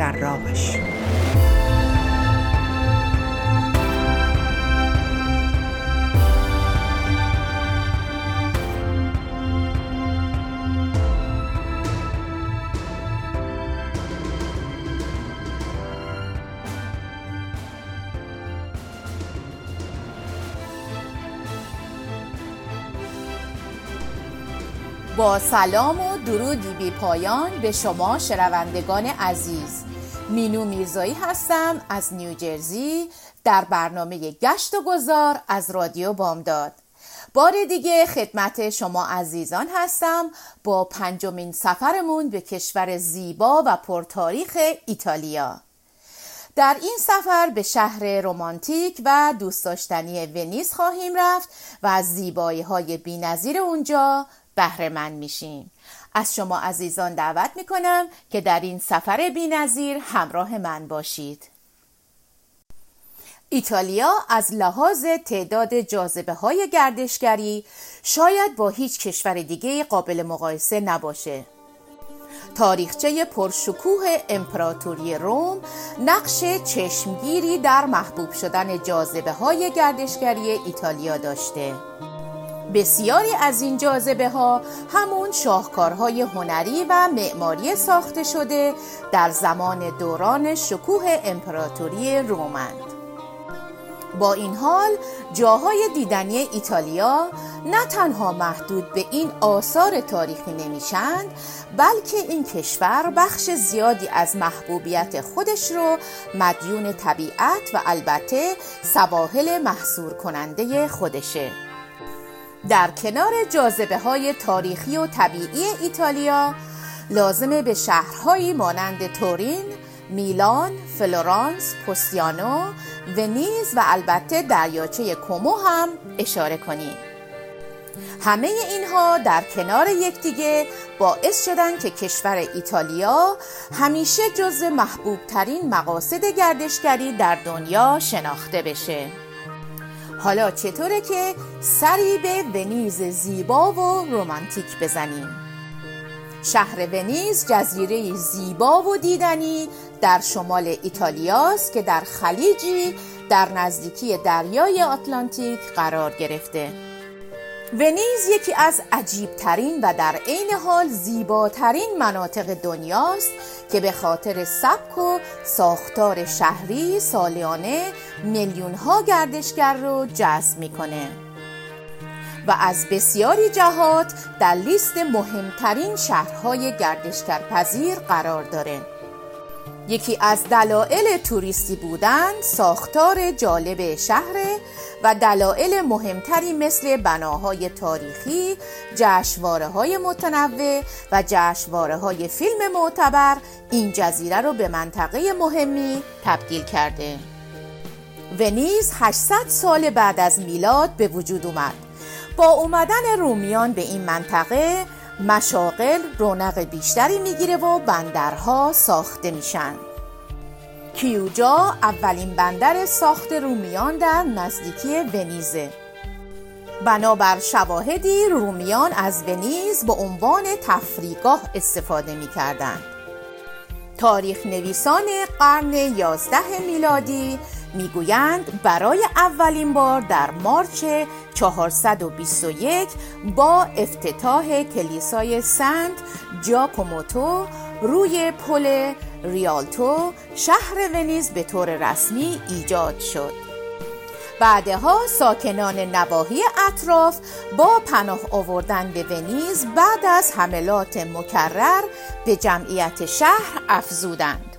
در راهش با سلام و درودی بی پایان به شما شنوندگان عزیز. مینو میرزایی هستم از نیوجرسی در برنامه گشت و گذار از رادیو بامداد. بار دیگه خدمت شما عزیزان هستم با پنجمین سفرمون به کشور زیبا و پرتاریخ ایتالیا. در این سفر به شهر رومانتیک و دوست داشتنی ونیز خواهیم رفت و از زیبایی های بی اونجا بهره من میشیم. از شما عزیزان دعوت می‌کنم که در این سفر بینظیر همراه من باشید. ایتالیا از لحاظ تعداد جاذبه های گردشگری شاید با هیچ کشور دیگه قابل مقایسه نباشه. تاریخچه پرشکوه امپراتوری روم نقش چشمگیری در محبوب شدن جاذبه های گردشگری ایتالیا داشته. بسیاری از این جاذبه ها همون شاهکارهای هنری و معماری ساخته شده در زمان دوران شکوه امپراتوری رومند با این حال جاهای دیدنی ایتالیا نه تنها محدود به این آثار تاریخی نمیشند بلکه این کشور بخش زیادی از محبوبیت خودش رو مدیون طبیعت و البته سواحل محصور کننده خودشه. در کنار جاذبه های تاریخی و طبیعی ایتالیا لازمه به شهرهایی مانند تورین، میلان، فلورانس، پوستیانو، ونیز و البته دریاچه کومو هم اشاره کنیم. همه اینها در کنار یکدیگه باعث شدن که کشور ایتالیا همیشه جز محبوب ترین مقاصد گردشگری در دنیا شناخته بشه. حالا چطوره که سری به ونیز زیبا و رومانتیک بزنیم؟ شهر ونیز جزیره زیبا و دیدنی در شمال ایتالیاست که در خلیجی در نزدیکی دریای آتلانتیک قرار گرفته. ونیز یکی از عجیبترین و در عین حال زیباترین مناطق دنیاست که به خاطر سبک و ساختار شهری سالیانه میلیون ها گردشگر رو جذب می‌کنه. و از بسیاری جهات در لیست مهمترین شهرهای گردشگرپذیر قرار داره. یکی از دلایل توریستی بودن ساختار جالب شهر و دلایل مهمتری مثل بناهای تاریخی، جشواره های متنوع و جشواره های فیلم معتبر این جزیره رو به منطقه مهمی تبدیل کرده. ونیز 800 سال بعد از میلاد به وجود اومد. با اومدن رومیان به این منطقه مشاغل رونق بیشتری می‌گیره و بندرها ساخته میشن کیوجا اولین بندر ساخت رومیان در نزدیکی ونیزه بنابر شواهدی رومیان از ونیز به عنوان تفریگاه استفاده می کردن. تاریخ نویسان قرن 11 میلادی می‌گویند برای اولین بار در مارچ 421 با افتتاح کلیسای سنت جاکوموتو روی پل ریالتو شهر ونیز به طور رسمی ایجاد شد. بعدها ساکنان نواحی اطراف با پناه آوردن به ونیز بعد از حملات مکرر به جمعیت شهر افزودند.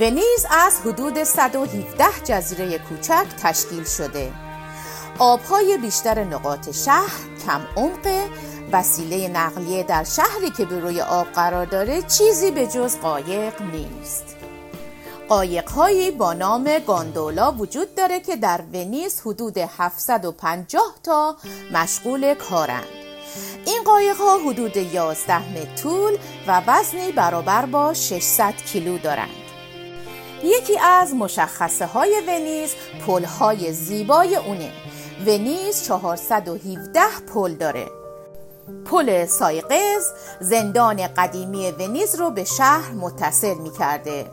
ونیز از حدود 117 جزیره کوچک تشکیل شده. آبهای بیشتر نقاط شهر کم عمق وسیله نقلیه در شهری که به روی آب قرار داره چیزی به جز قایق نیست. قایقهایی با نام گاندولا وجود داره که در ونیز حدود 750 تا مشغول کارند. این قایق ها حدود 11 متر طول و وزنی برابر با 600 کیلو دارند. یکی از مشخصه های ونیز پل های زیبای اونه. ونیز 417 پل داره. پل سایقز زندان قدیمی ونیز رو به شهر متصل می کرده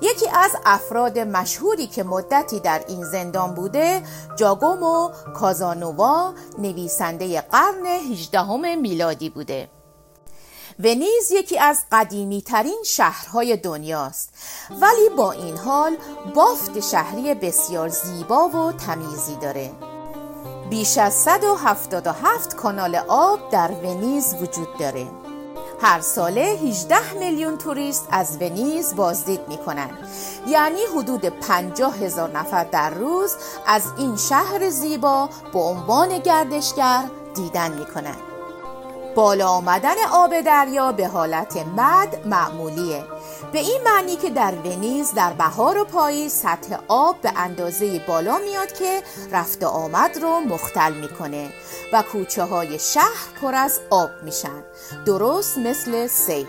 یکی از افراد مشهوری که مدتی در این زندان بوده جاگومو کازانووا نویسنده قرن 18 میلادی بوده. ونیز یکی از قدیمی ترین شهرهای دنیاست. ولی با این حال بافت شهری بسیار زیبا و تمیزی داره. بیش از 177 کانال آب در ونیز وجود داره. هر ساله 18 میلیون توریست از ونیز بازدید می کنند یعنی حدود 50 هزار نفر در روز از این شهر زیبا به عنوان گردشگر دیدن می کنند بالا آمدن آب دریا به حالت مد معمولیه. به این معنی که در ونیز در بهار و پاییز سطح آب به اندازه بالا میاد که رفت آمد رو مختل می‌کنه و کوچه های شهر پر از آب میشن. درست مثل سیل.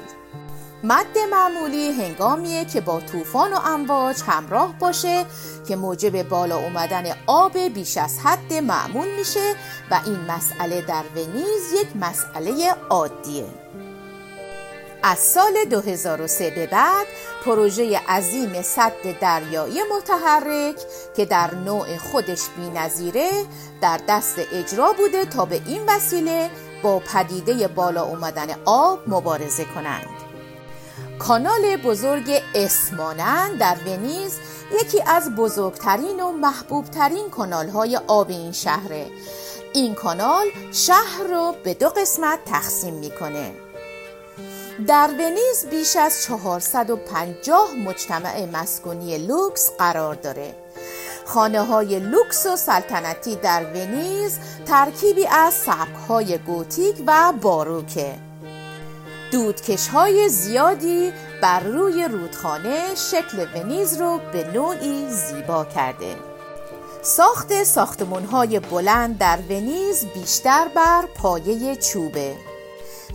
مد معمولی هنگامیه که با طوفان و امواج همراه باشه که موجب بالا اومدن آب بیش از حد معمول میشه و این مسئله در ونیز یک مسئله عادیه. از سال 2003 به بعد پروژه عظیم صد دریایی متحرک که در نوع خودش نظیره در دست اجرا بوده تا به این وسیله با پدیده بالا اومدن آب مبارزه کنند. کانال بزرگ اسمانن در ونیز یکی از بزرگترین و محبوبترین کانال های آب این شهره. این کانال شهر رو به دو قسمت تقسیم می‌کنه. در ونیز بیش از 450 مجتمع مسکونی لوکس قرار داره. خانه های لوکس و سلطنتی در ونیز ترکیبی از سبک های گوتیک و باروکه. دودکش های زیادی بر روی رودخانه شکل ونیز رو به نوعی زیبا کرده. ساخت ساختمون های بلند در ونیز بیشتر بر پایه چوبه.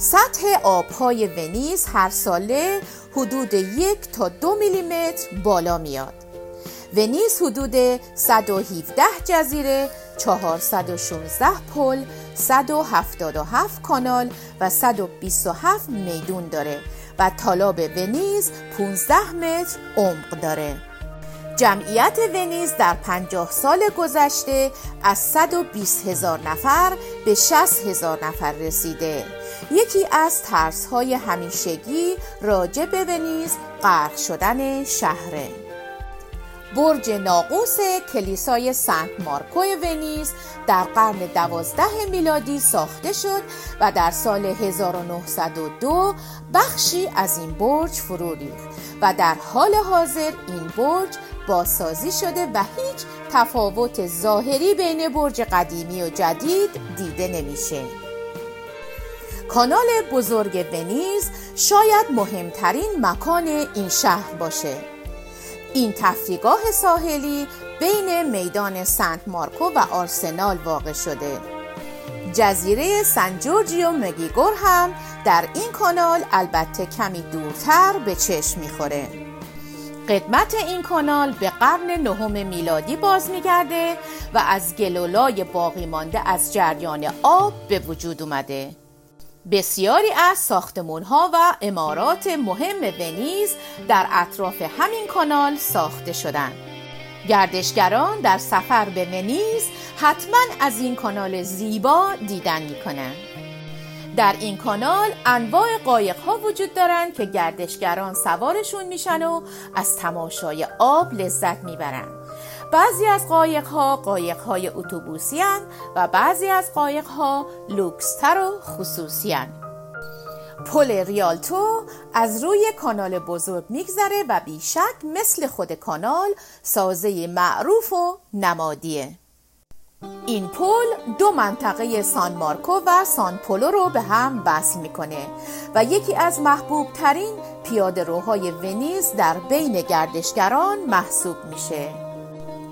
سطح آبهای ونیز هر ساله حدود یک تا دو میلیمتر بالا میاد. ونیز حدود 117 جزیره 416 پل 177 کانال و 127 میدون داره و طالاب ونیز 15 متر عمق داره. جمعیت ونیز در 50 سال گذشته از 120 هزار نفر به 60 هزار نفر رسیده. یکی از ترس های همیشگی راجع به ونیز غرق شدن شهره برج ناقوس کلیسای سنت مارکو ونیز در قرن دوازده میلادی ساخته شد و در سال 1902 بخشی از این برج فرو ریخت و در حال حاضر این برج بازسازی شده و هیچ تفاوت ظاهری بین برج قدیمی و جدید دیده نمیشه. کانال بزرگ ونیز شاید مهمترین مکان این شهر باشه. این تفریگاه ساحلی بین میدان سنت مارکو و آرسنال واقع شده. جزیره سن جورجیو مگیگور هم در این کانال البته کمی دورتر به چشم می‌خوره. قدمت این کانال به قرن نهم میلادی باز میگرده و از گلولای باقی مانده از جریان آب به وجود اومده. بسیاری از ساختمون ها و امارات مهم ونیز در اطراف همین کانال ساخته شدند. گردشگران در سفر به ونیز حتما از این کانال زیبا دیدن می کنند. در این کانال انواع قایق ها وجود دارند که گردشگران سوارشون میشن و از تماشای آب لذت می‌برند. بعضی از قایق ها قایق های اتوبوسی و بعضی از قایق ها لوکستر و خصوصی پل ریالتو از روی کانال بزرگ میگذره و بیشک مثل خود کانال سازه معروف و نمادیه. این پل دو منطقه سان مارکو و سان پولو رو به هم وصل می‌کنه و یکی از محبوب ترین پیاده روهای ونیز در بین گردشگران محسوب میشه.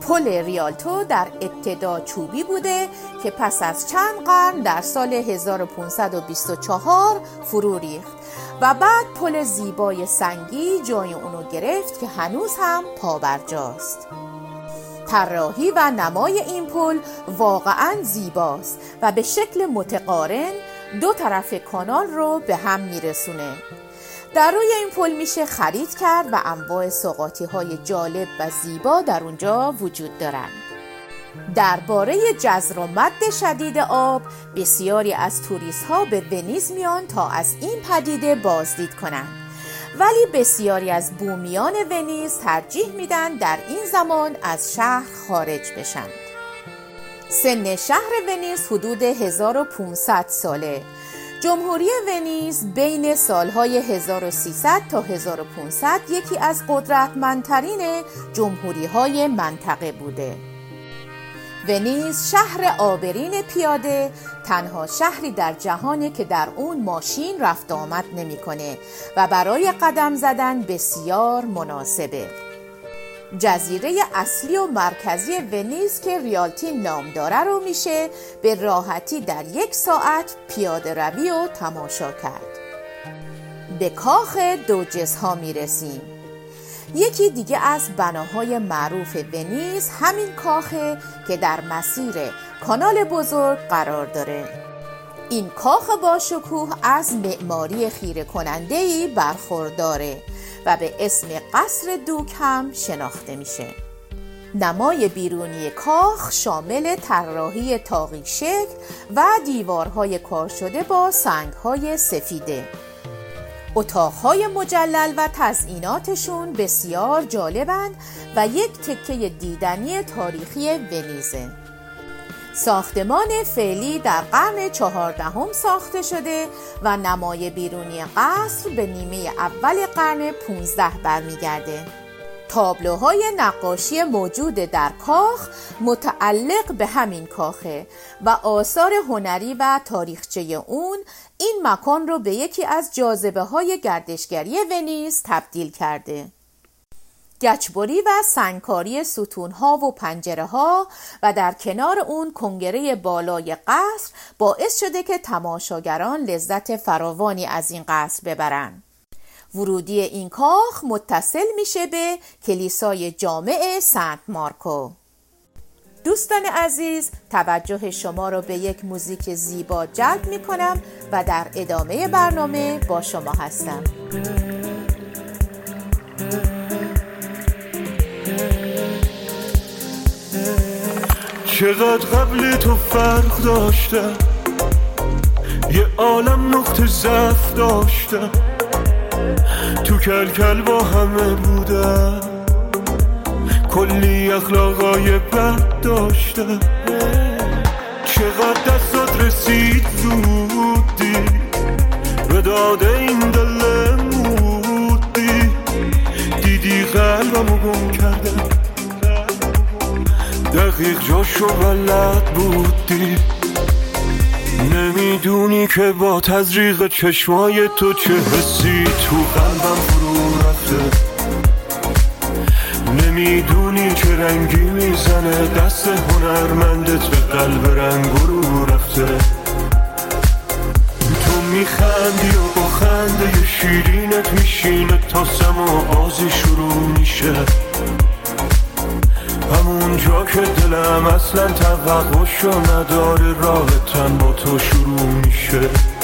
پل ریالتو در ابتدا چوبی بوده که پس از چند قرن در سال 1524 فرو ریخت و بعد پل زیبای سنگی جای اونو گرفت که هنوز هم پابرجاست. طراحی و نمای این پل واقعا زیباست و به شکل متقارن دو طرف کانال رو به هم میرسونه. در روی این پل میشه خرید کرد و انواع سقاطی های جالب و زیبا در اونجا وجود دارند. درباره جزر و مد شدید آب بسیاری از توریست ها به ونیز میان تا از این پدیده بازدید کنند. ولی بسیاری از بومیان ونیز ترجیح میدن در این زمان از شهر خارج بشند سن شهر ونیز حدود 1500 ساله. جمهوری ونیز بین سالهای 1300 تا 1500 یکی از قدرتمندترین جمهوری های منطقه بوده. ونیز شهر آبرین پیاده تنها شهری در جهانه که در اون ماشین رفت آمد نمی‌کنه و برای قدم زدن بسیار مناسبه. جزیره اصلی و مرکزی ونیز که ریالتی نام داره رو میشه به راحتی در یک ساعت پیاده روی و تماشا کرد. به کاخ دوجس ها می‌رسیم. یکی دیگه از بناهای معروف ونیز همین کاخه که در مسیر کانال بزرگ قرار داره. این کاخ با شکوه از معماری خیره کننده ای برخورداره. و به اسم قصر دوک هم شناخته میشه. نمای بیرونی کاخ شامل طراحی تاقی شکل و دیوارهای کار شده با سنگهای سفیده. اتاقهای مجلل و تزئیناتشون بسیار جالبند و یک تکه دیدنی تاریخی ونیزه. ساختمان فعلی در قرن چهاردهم ساخته شده و نمای بیرونی قصر به نیمه اول قرن 15 برمیگرده. تابلوهای نقاشی موجود در کاخ متعلق به همین کاخه و آثار هنری و تاریخچه اون این مکان رو به یکی از جاذبه های گردشگری ونیز تبدیل کرده. گچبری و سنگکاری ستونها و پنجره ها و در کنار اون کنگره بالای قصر باعث شده که تماشاگران لذت فراوانی از این قصر ببرند. ورودی این کاخ متصل میشه به کلیسای جامع سنت مارکو دوستان عزیز توجه شما را به یک موزیک زیبا جلب می کنم و در ادامه برنامه با شما هستم چقدر قبل تو فرق داشتم یه عالم نقطه ضعف داشتم تو کل کل با همه بودم کلی اخلاقای بد داشتم چقدر دستات رسید زودی؟ به داد این دل مودی. دیدی قلبمو گم کردم. دقیق جاشو بلد بودی؟ نمی‌دونی که با تزریق چشمای تو چه حسی تو قلبم فرو رفته. نمی‌دونی چه رنگی می‌زنه دست هنرمندت به قلب رنگ رو رفته. تو میخندی و با خنده شیرینت میشینه تا سم و آزی شروع میشه. همون جا که دلم اصلا توقعشو نداره راه تن با تو شروع میشه.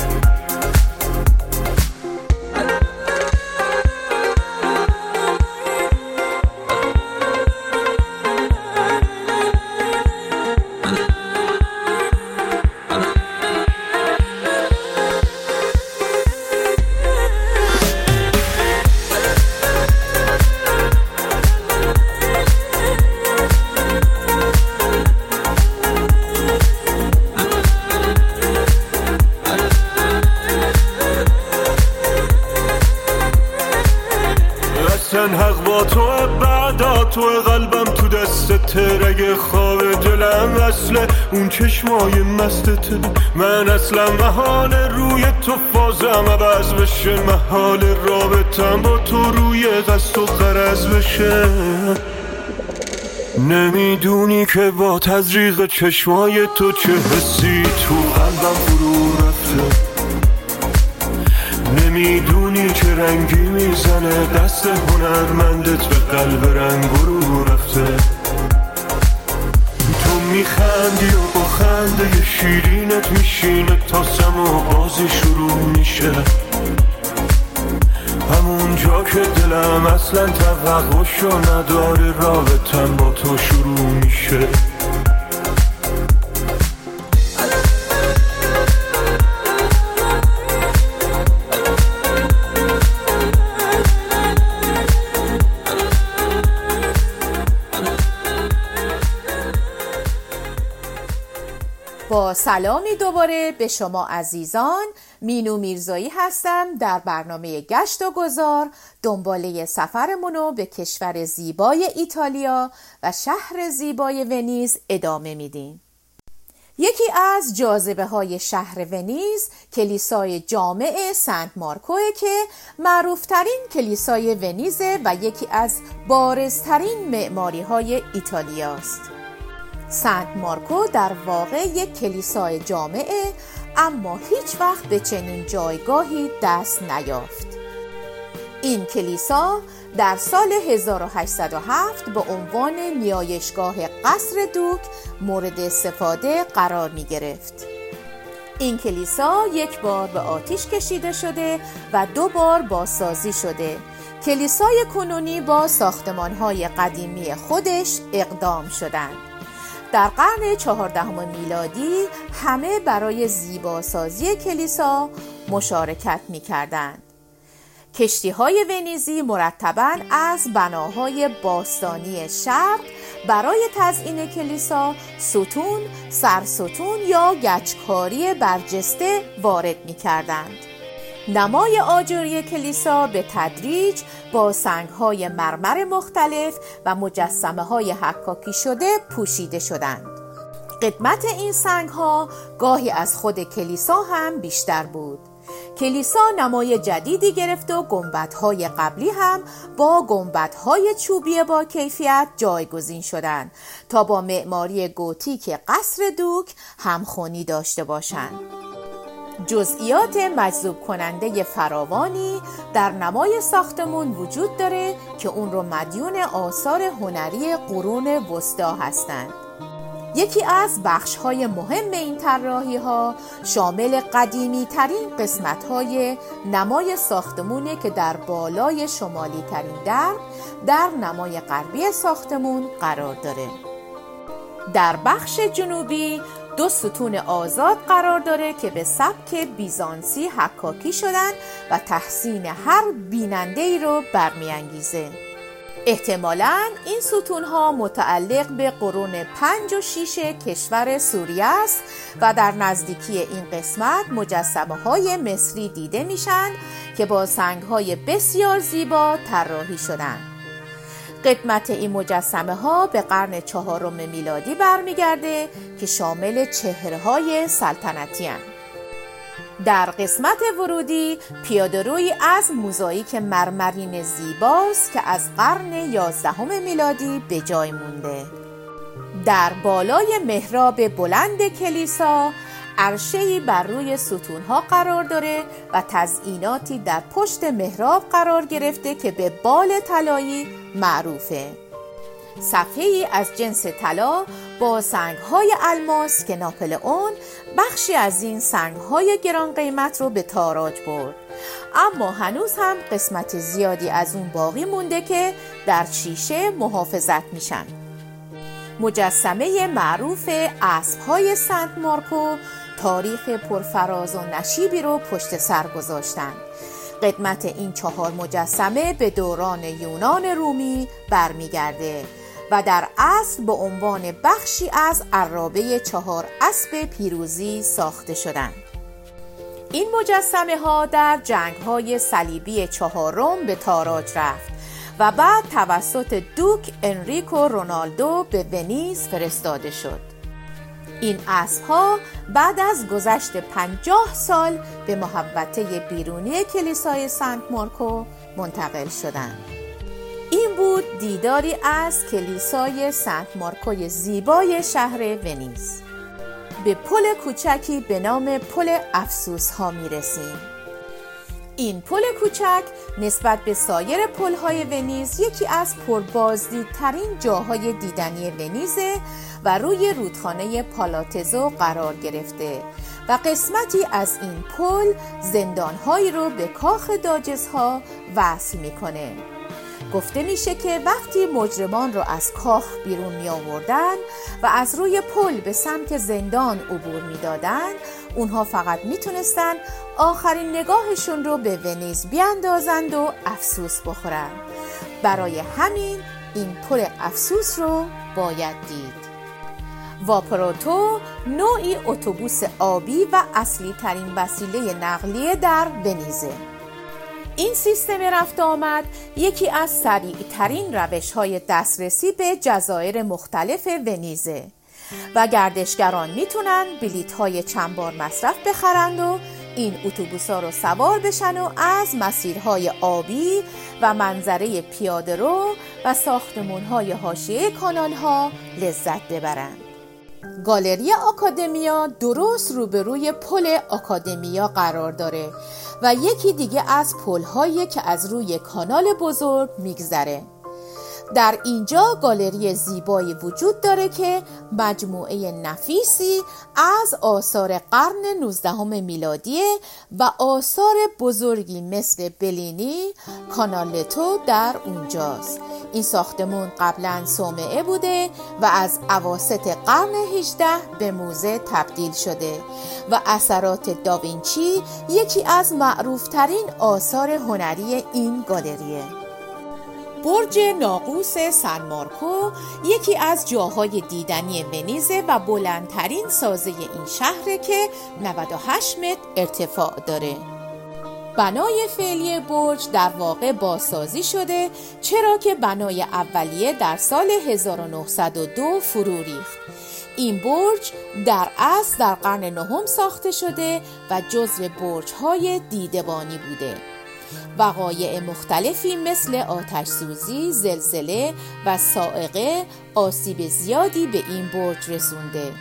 خواب دلم اصل اون چشمای مستته من اصلا محال روی تو فازم عوض بشه. محال رابطم با تو روی قصد و قرض بشه. نمی‌دونی که با تزریق چشمای تو چه حسی تو قلبم فرو رفته. نمی‌دونی چه رنگی می‌زنه. دست هنرمندت به قلب رنگ رو رفته. میخندی و با خنده شیرینت میشینه تا سما بازی شروع میشه. همون جا که دلم اصلا توقعشو نداره رابطم با تو شروع میشه. سلامی دوباره به شما عزیزان. مینو میرزایی هستم. در برنامه گشت و گذار دنباله سفرمونو به کشور زیبای ایتالیا و شهر زیبای ونیز ادامه میدیم. یکی از جاذبه های شهر ونیز کلیسای جامع سنت مارکوه که معروفترین کلیسای ونیزه و یکی از بارزترین معماری های ایتالیاست سنت مارکو در واقع یک کلیسای جامعه اما هیچ وقت به چنین جایگاهی دست نیافت این کلیسا در سال 1807 به عنوان نیایشگاه قصر دوک مورد استفاده قرار می گرفت. این کلیسا یک بار به آتیش کشیده شده و دو بار بازسازی شده. کلیسای کنونی با ساختمانهای قدیمی خودش اقدام شدند. در قرن چهاردهم میلادی همه برای زیباسازی کلیسا مشارکت می کردند. کشتی های ونیزی مرتبا از بناهای باستانی شرق برای تزئین کلیسا ستون، سرستون یا گچکاری برجسته وارد می کردند. نمای آجری کلیسا به تدریج با سنگ های مرمر مختلف و مجسمه های حکاکی شده پوشیده شدند. قدمت این سنگ ها گاهی از خود کلیسا هم بیشتر بود. کلیسا نمای جدیدی گرفت و گنبدهای قبلی هم با گنبدهای چوبی با کیفیت جایگزین شدند تا با معماری گوتیک قصر دوک همخونی داشته باشند. جزئیات مجذوب کننده فراوانی در نمای ساختمون وجود داره که اون رو مدیون آثار هنری قرون وسطا هستند. یکی از بخش های مهم این طراحی ها شامل قدیمی ترین قسمت های نمای ساختمونه که در بالای شمالی ترین در در نمای غربی ساختمون قرار داره در بخش جنوبی دو ستون آزاد قرار داره که به سبک بیزانسی حکاکی شدن و تحسین هر بیننده ای رو برمیانگیزه احتمالا این ستون ها متعلق به قرون پنج و شیش کشور سوریه است و در نزدیکی این قسمت مجسمه های مصری دیده میشن که با سنگ های بسیار زیبا طراحی شدند. قدمت این مجسمه ها به قرن چهارم میلادی برمیگرده که شامل چهره های سلطنتی هن. در قسمت ورودی پیادهروی از موزاییک مرمرین زیباست که از قرن یازدهم میلادی به جای مونده در بالای محراب بلند کلیسا عرشهی بر روی ستونها قرار داره و تزئیناتی در پشت محراب قرار گرفته که به بال طلایی معروفه. صفحه ای از جنس طلا با سنگ های الماس که ناپلئون بخشی از این سنگ های گران قیمت رو به تاراج برد. اما هنوز هم قسمت زیادی از اون باقی مونده که در شیشه محافظت میشن. مجسمه معروف اسب های سنت مارکو تاریخ پرفراز و نشیبی رو پشت سر گذاشتند قدمت این چهار مجسمه به دوران یونان رومی برمیگرده و در اصل به عنوان بخشی از عرابه چهار اسب پیروزی ساخته شدند. این مجسمه ها در جنگ های صلیبی چهارم به تاراج رفت و بعد توسط دوک انریکو رونالدو به ونیز فرستاده شد این اسبها بعد از گذشت پنجاه سال به محوطه بیرونی کلیسای سنت مارکو منتقل شدند این بود دیداری از کلیسای سنت مارکوی زیبای شهر ونیز به پل کوچکی به نام پل افسوس ها می رسیم. این پل کوچک نسبت به سایر پل های ونیز یکی از پربازدیدترین جاهای دیدنی ونیزه و روی رودخانه پالاتزو قرار گرفته و قسمتی از این پل زندانهایی رو به کاخ داجزها وصل می‌کنه. گفته میشه که وقتی مجرمان رو از کاخ بیرون می آوردن و از روی پل به سمت زندان عبور می‌دادند اونها فقط می‌تونستن آخرین نگاهشون رو به ونیز بیاندازند و افسوس بخورن. برای همین این پل افسوس رو باید دید. واپروتو نوعی اتوبوس آبی و اصلی ترین وسیله نقلیه در ونیزه. این سیستم رفت آمد یکی از سریع ترین روش های دسترسی به جزایر مختلف ونیزه و گردشگران می‌تونن بلیت های چند بار مصرف بخرند و این اتوبوس ها رو سوار بشن و از مسیرهای آبی و منظره پیاده رو و ساختمون های حاشیه کانال ها لذت ببرند. گالری آکادمیا درست روبروی پل آکادمیا قرار داره و یکی دیگه از پلهایی که از روی کانال بزرگ میگذره. در اینجا گالری زیبایی وجود داره که مجموعه نفیسی از آثار قرن 19 میلادی و آثار بزرگی مثل بلینی کانالتو در اونجاست. این ساختمون قبلا صومعه بوده و از عواست قرن 18 به موزه تبدیل شده و اثرات داوینچی یکی از معروفترین آثار هنری این گالریه. برج ناقوس سن مارکو یکی از جاهای دیدنی ونیزه و بلندترین سازه این شهره که 98 متر ارتفاع داره. بنای فعلی برج در واقع بازسازی شده چرا که بنای اولیه در سال 1902 فرو ریخت. این برج در اصل در قرن نهم ساخته شده و جزو برج های دیدبانی بوده. وقایع مختلفی مثل آتش سوزی، زلزله و سائقه آسیب زیادی به این برج رسونده.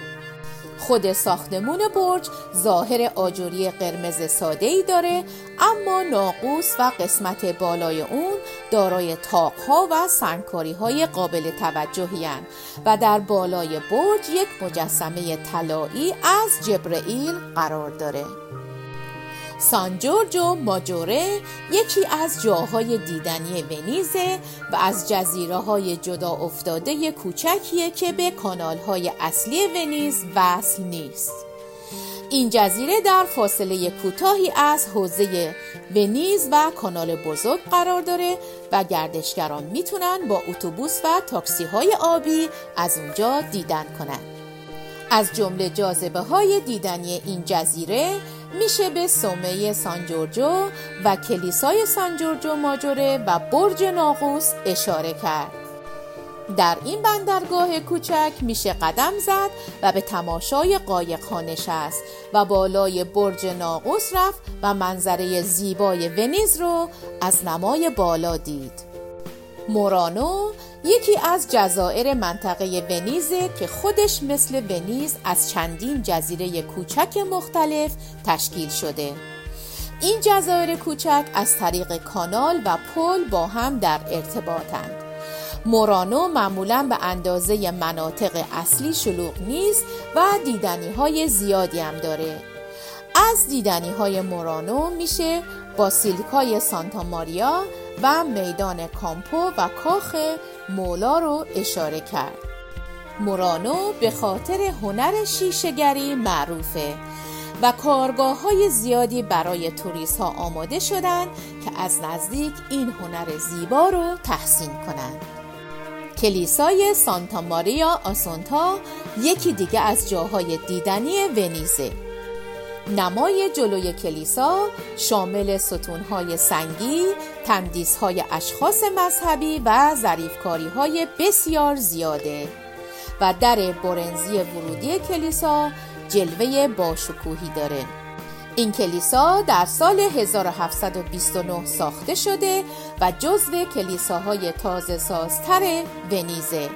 خود ساختمون برج ظاهر آجوری قرمز ساده ای داره اما ناقوس و قسمت بالای اون دارای تاقها و سنگکاری های قابل توجهی و در بالای برج یک مجسمه طلایی از جبرئیل قرار داره سان جورجو ماجوره یکی از جاهای دیدنی ونیزه و از جزیره های جدا افتاده کوچکیه که به کانال های اصلی ونیز وصل نیست این جزیره در فاصله کوتاهی از حوزه ونیز و کانال بزرگ قرار داره و گردشگران می‌تونن با اتوبوس و تاکسی های آبی از اونجا دیدن کنند. از جمله جاذبه های دیدنی این جزیره میشه به سومه سانجورجو و کلیسای سانجورجو ماجوره و برج ناقوس اشاره کرد. در این بندرگاه کوچک میشه قدم زد و به تماشای قایق نشست و بالای برج ناقوس رفت و منظره زیبای ونیز رو از نمای بالا دید. مورانو یکی از جزایر منطقه ونیزه که خودش مثل ونیز از چندین جزیره کوچک مختلف تشکیل شده. این جزایر کوچک از طریق کانال و پل با هم در ارتباطند. مورانو معمولا به اندازه مناطق اصلی شلوغ نیست و دیدنی های زیادی هم داره. از دیدنی های مورانو میشه باسیلیکای سانتا ماریا و میدان کامپو و کاخ مولا رو اشاره کرد مورانو به خاطر هنر شیشگری معروفه و کارگاه های زیادی برای توریست ها آماده شدند که از نزدیک این هنر زیبا رو تحسین کنند. کلیسای سانتا ماریا آسونتا یکی دیگه از جاهای دیدنی ونیزه نمای جلوی کلیسا شامل ستونهای سنگی، تندیسهای اشخاص مذهبی و ظریفکاری های بسیار زیاده. و در برنزی ورودی کلیسا جلوه باشکوهی داره. این کلیسا در سال 1729 ساخته شده و جزو کلیساهای تازه سازتر ونیزه.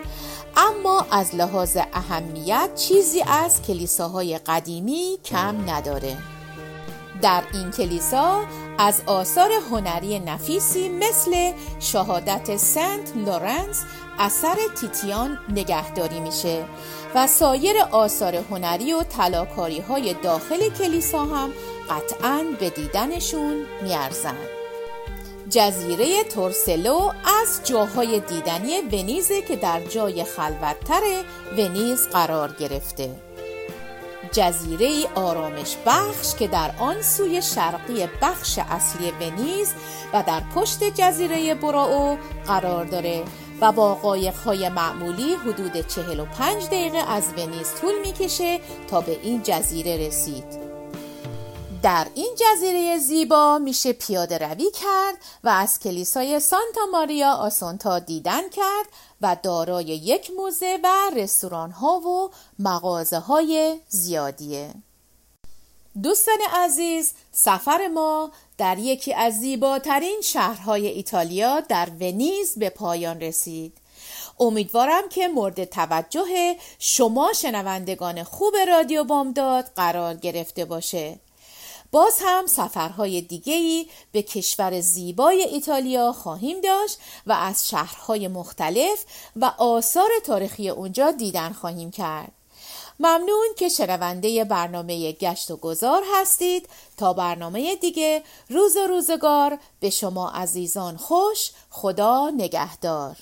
اما از لحاظ اهمیت چیزی از کلیساهای قدیمی کم نداره. در این کلیسا از آثار هنری نفیسی مثل شهادت سنت لورنس اثر تیتیان نگهداری میشه و سایر آثار هنری و طلاکاری های داخل کلیسا هم قطعا به دیدنشون میارزن. جزیره تورسلو از جاهای دیدنی ونیزه که در جای خلوتتر ونیز قرار گرفته. جزیره آرامش بخش که در آن سوی شرقی بخش اصلی ونیز و در پشت جزیره براو قرار داره و با قایقهای معمولی حدود 45 دقیقه از ونیز طول می‌کشه تا به این جزیره رسید. در این جزیره زیبا میشه پیاده روی کرد و از کلیسای سانتا ماریا آسونتا دیدن کرد و دارای یک موزه و رستوران ها و مغازه های زیادیه. دوستان عزیز سفر ما در یکی از زیباترین شهرهای ایتالیا در ونیز به پایان رسید. امیدوارم که مورد توجه شما شنوندگان خوب رادیو بامداد قرار گرفته باشه. باز هم سفرهای دیگهی به کشور زیبای ایتالیا خواهیم داشت و از شهرهای مختلف و آثار تاریخی اونجا دیدن خواهیم کرد. ممنون که شنونده برنامه گشت و گذار هستید. تا برنامه دیگه روز و روزگار به شما عزیزان خوش خدا نگهدار.